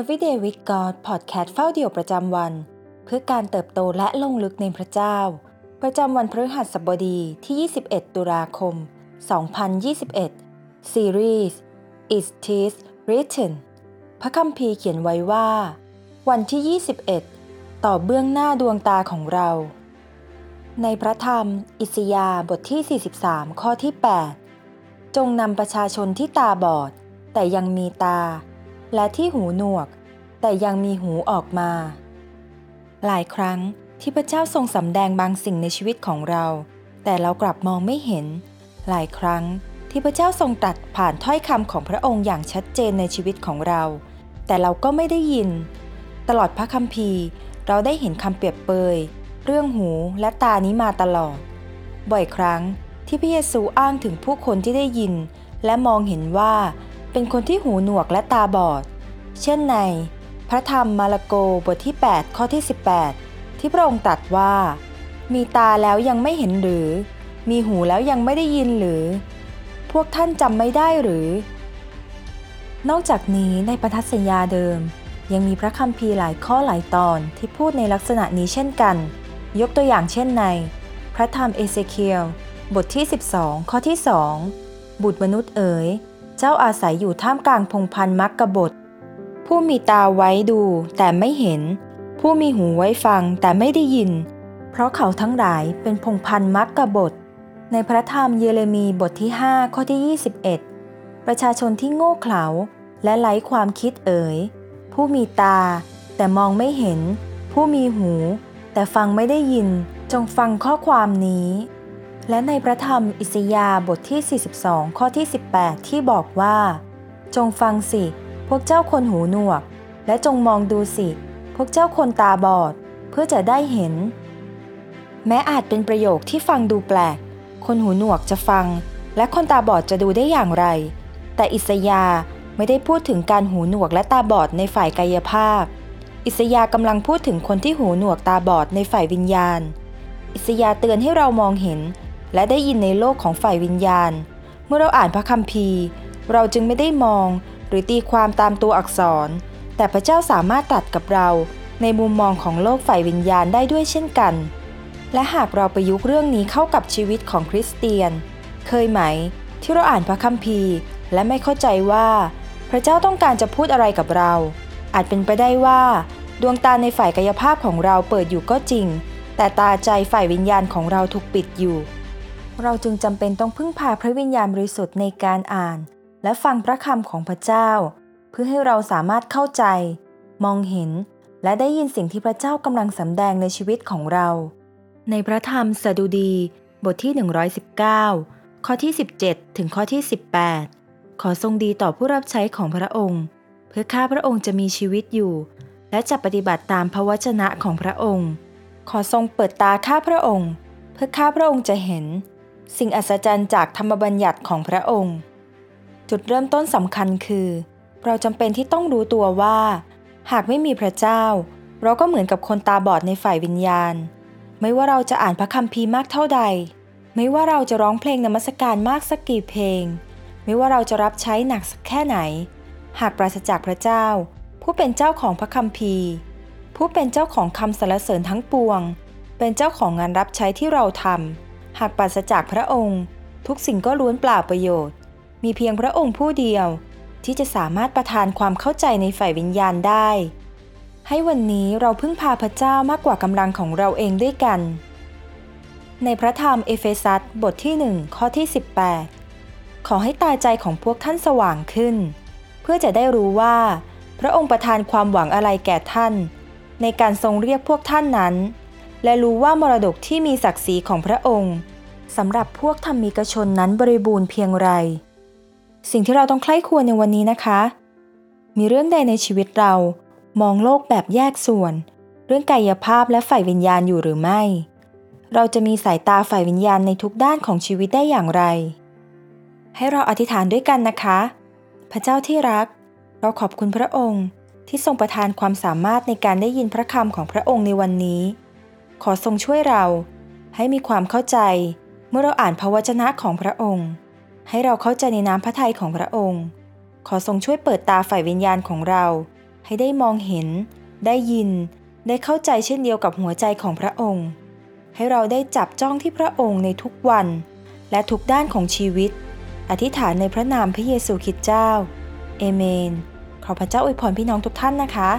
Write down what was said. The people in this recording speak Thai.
Everyday with God Podcast เฝ้าเดี่ยวประจำวัน เพื่อการเติบโตและลงลึกในพระเจ้า ประจำวันพฤหัสบดีที่ 21 ตุลาคม 2021 Series Is This Written พระคัมภีร์เขียนไว้ว่า วันที่ 21 ต่อเบื้องหน้าดวงตาของเรา ในพระธรรม อิสยาห์บทที่ 43 ข้อที่ 8 จงนำประชาชนที่ตาบอด แต่ยังมีตา และที่หูหนวก แต่ยังมีหูออกมา หลายครั้งที่พระเจ้าทรงสำแดงบางสิ่งในชีวิตของเรา แต่เรากลับมองไม่เห็น หลายครั้งที่พระเจ้าทรงตรัสผ่านถ้อยคำของพระองค์อย่างชัดเจนในชีวิตของเรา แต่เราก็ไม่ได้ยิน ตลอดพระคัมภีร์ เราได้เห็นคำเปรียบเปย เรื่องหูและตานี้มาตลอด บ่อยครั้งที่พระเยซูอ้างถึงผู้คนที่ได้ยิน และมองเห็นว่า เป็นคนที่หูหนวกและตาบอด เช่นใน พระธรรมมาระโกบทที่ 8 ข้อที่ 18 ที่พระองค์ตรัสว่า มีตาแล้วยังไม่เห็นหรือ มีหูแล้วยังไม่ได้ยินหรือ พวกท่านจำไม่ได้หรือ นอกจากนี้ในพันธสัญญาเดิม ยังมีพระคัมภีร์หลายข้อหลายตอนที่พูดในลักษณะนี้เช่นกัน ยกตัวอย่างเช่นใน พระธรรมเอเซเคียลบทที่ 12 ข้อที่ 2 บุตรมนุษย์เอ๋ย เจ้าอาศัยอยู่ท่ามกลางพงพันมักกบฏผู้มีตาไว้ดูแต่ไม่เห็น ผู้มีหูไว้ฟังแต่ไม่ได้ยิน เพราะเขาทั้งหลายเป็นพงพันมักกบฏในพระธรรมเยเรมีบทที่ 5 ข้อที่ 21 ประชาชนที่โง่เขลาและไร้ความคิดเอ๋ย ผู้มีตา แต่มองไม่เห็น ผู้มีหู แต่ฟังไม่ได้ยิน จงฟังข้อความนี้ และในพระธรรมอิสยาบทที่ 42 ข้อที่ 18 ที่บอกว่า จงฟังสิ พวกเจ้าคนหูหนวก และจงมองดูสิ พวกเจ้าคนตาบอด เพื่อจะได้เห็น แม้อาจเป็นประโยคที่ฟังดูแปลก คนหูหนวกจะฟัง และคนตาบอดจะดูได้อย่างไร แต่อิสยาไม่ได้พูดถึงการหูหนวกและตาบอดในฝ่ายกายภาพ อิสยากำลังพูดถึงคนที่หูหนวกตาบอดในฝ่ายวิญญาณ อิสยาเตือนให้เรามองเห็น และได้ยินในโลกของฝ่ายวิญญาณ เมื่อเราอ่านพระคัมภีร์ เราจึงไม่ได้มองหรือตีความตามตัวอักษร แต่พระเจ้าสามารถตรัสกับเราในมุมมองของโลกฝ่ายวิญญาณได้ด้วยเช่นกัน และหากเราประยุกต์เรื่องนี้เข้ากับชีวิตของคริสเตียน เคยไหม ที่เราอ่านพระคัมภีร์ และไม่เข้าใจว่า พระเจ้าต้องการจะพูดอะไรกับเรา อาจเป็นไปได้ว่า ดวงตาในฝ่ายกายภาพของเราเปิดอยู่ก็จริง แต่ตาใจฝ่ายวิญญาณของเราถูกปิดอยู่ เราจึงจำเป็นต้องพึ่งพาพระวิญญาณบริสุทธิ์ในการอ่าน และฟังพระคำของพระเจ้า เพื่อให้เราสามารถเข้าใจ มองเห็น และได้ยินสิ่งที่พระเจ้ากำลังสำแดงในชีวิตของเรา ในพระธรรมสดุดี บทที่ 119 ข้อที่ 17 ถึงข้อที่ 18 ขอทรงดีต่อผู้รับใช้ของพระองค์ เพื่อข้าพระองค์จะมีชีวิตอยู่ และจะปฏิบัติตามพระวจนะของพระองค์ ขอทรงเปิดตาข้าพระองค์ เพื่อข้าพระองค์จะเห็น สิ่งอัศจรรย์จากธรรมบัญญัติของพระองค์ จุดเริ่มต้นสำคัญคือ เราจำเป็นที่ต้องรู้ตัวว่า หากไม่มีพระเจ้า เราก็เหมือนกับคนตาบอดในฝ่ายวิญญาณ ไม่ว่าเราจะอ่านพระคัมภีร์มากเท่าใด ไม่ว่าเราจะร้องเพลงนมัสการมากสักกี่เพลง ไม่ว่าเราจะรับใช้หนักสักแค่ไหน หากปราศจากพระเจ้า ผู้เป็นเจ้าของพระคัมภีร์ ผู้เป็นเจ้าของคำสรรเสริญทั้งปวง เป็นเจ้าของงานรับใช้ที่เราทำ หากปราศจากพระองค์ ทุกสิ่งก็ล้วนเปล่าประโยชน์ มีเพียงพระองค์ผู้เดียว ที่จะสามารถประทานความเข้าใจในฝ่ายวิญญาณได้ ให้วันนี้เราพึ่งพาพระเจ้ามากกว่ากำลังของเราเองด้วยกัน ในพระธรรมเอเฟซัสบทที่1ข้อที่ 18 ขอให้ตาใจของพวกท่านสว่างขึ้น เพื่อจะได้รู้ว่า พระองค์ประทานความหวังอะไรแก่ท่าน ในการทรงเรียกพวกท่านนั้น และรู้ว่ามรดกที่มีศักดิ์ศรีของพระองค์สำหรับพวกธรรมิกชนนั้นบริบูรณ์เพียงไร สิ่งที่เราต้องใคร่ควรในวันนี้นะคะ มีเรื่องใดในชีวิตเรามองโลกแบบแยกส่วน เรื่องกายภาพและฝ่ายวิญญาณอยู่หรือไม่ เราจะมีสายตาฝ่ายวิญญาณในทุกด้านของชีวิตได้อย่างไร ให้เราอธิษฐานด้วยกันนะคะ พระเจ้าที่รัก เราขอบคุณพระองค์ที่ทรงประทานความสามารถในการได้ยินพระคำของพระองค์ในวันนี้ ขอทรงช่วยเรา ให้มีความเข้าใจเมื่อเราอ่านพระวจนะของพระองค์ ให้เราเข้าใจในน้ำพระทัยของพระองค์ ขอทรงช่วยเปิดตาฝ่ายวิญญาณของเรา ให้ได้มองเห็น ได้ยิน ได้เข้าใจเช่นเดียวกับหัวใจของพระองค์ ให้เราได้จับจ้องที่พระองค์ในทุกวัน และทุกด้านของชีวิต อธิษฐานในพระนามพระเยซูคริสต์เจ้า เอเมน ขอพระเจ้าอวยพรพี่น้องทุกท่านนะคะ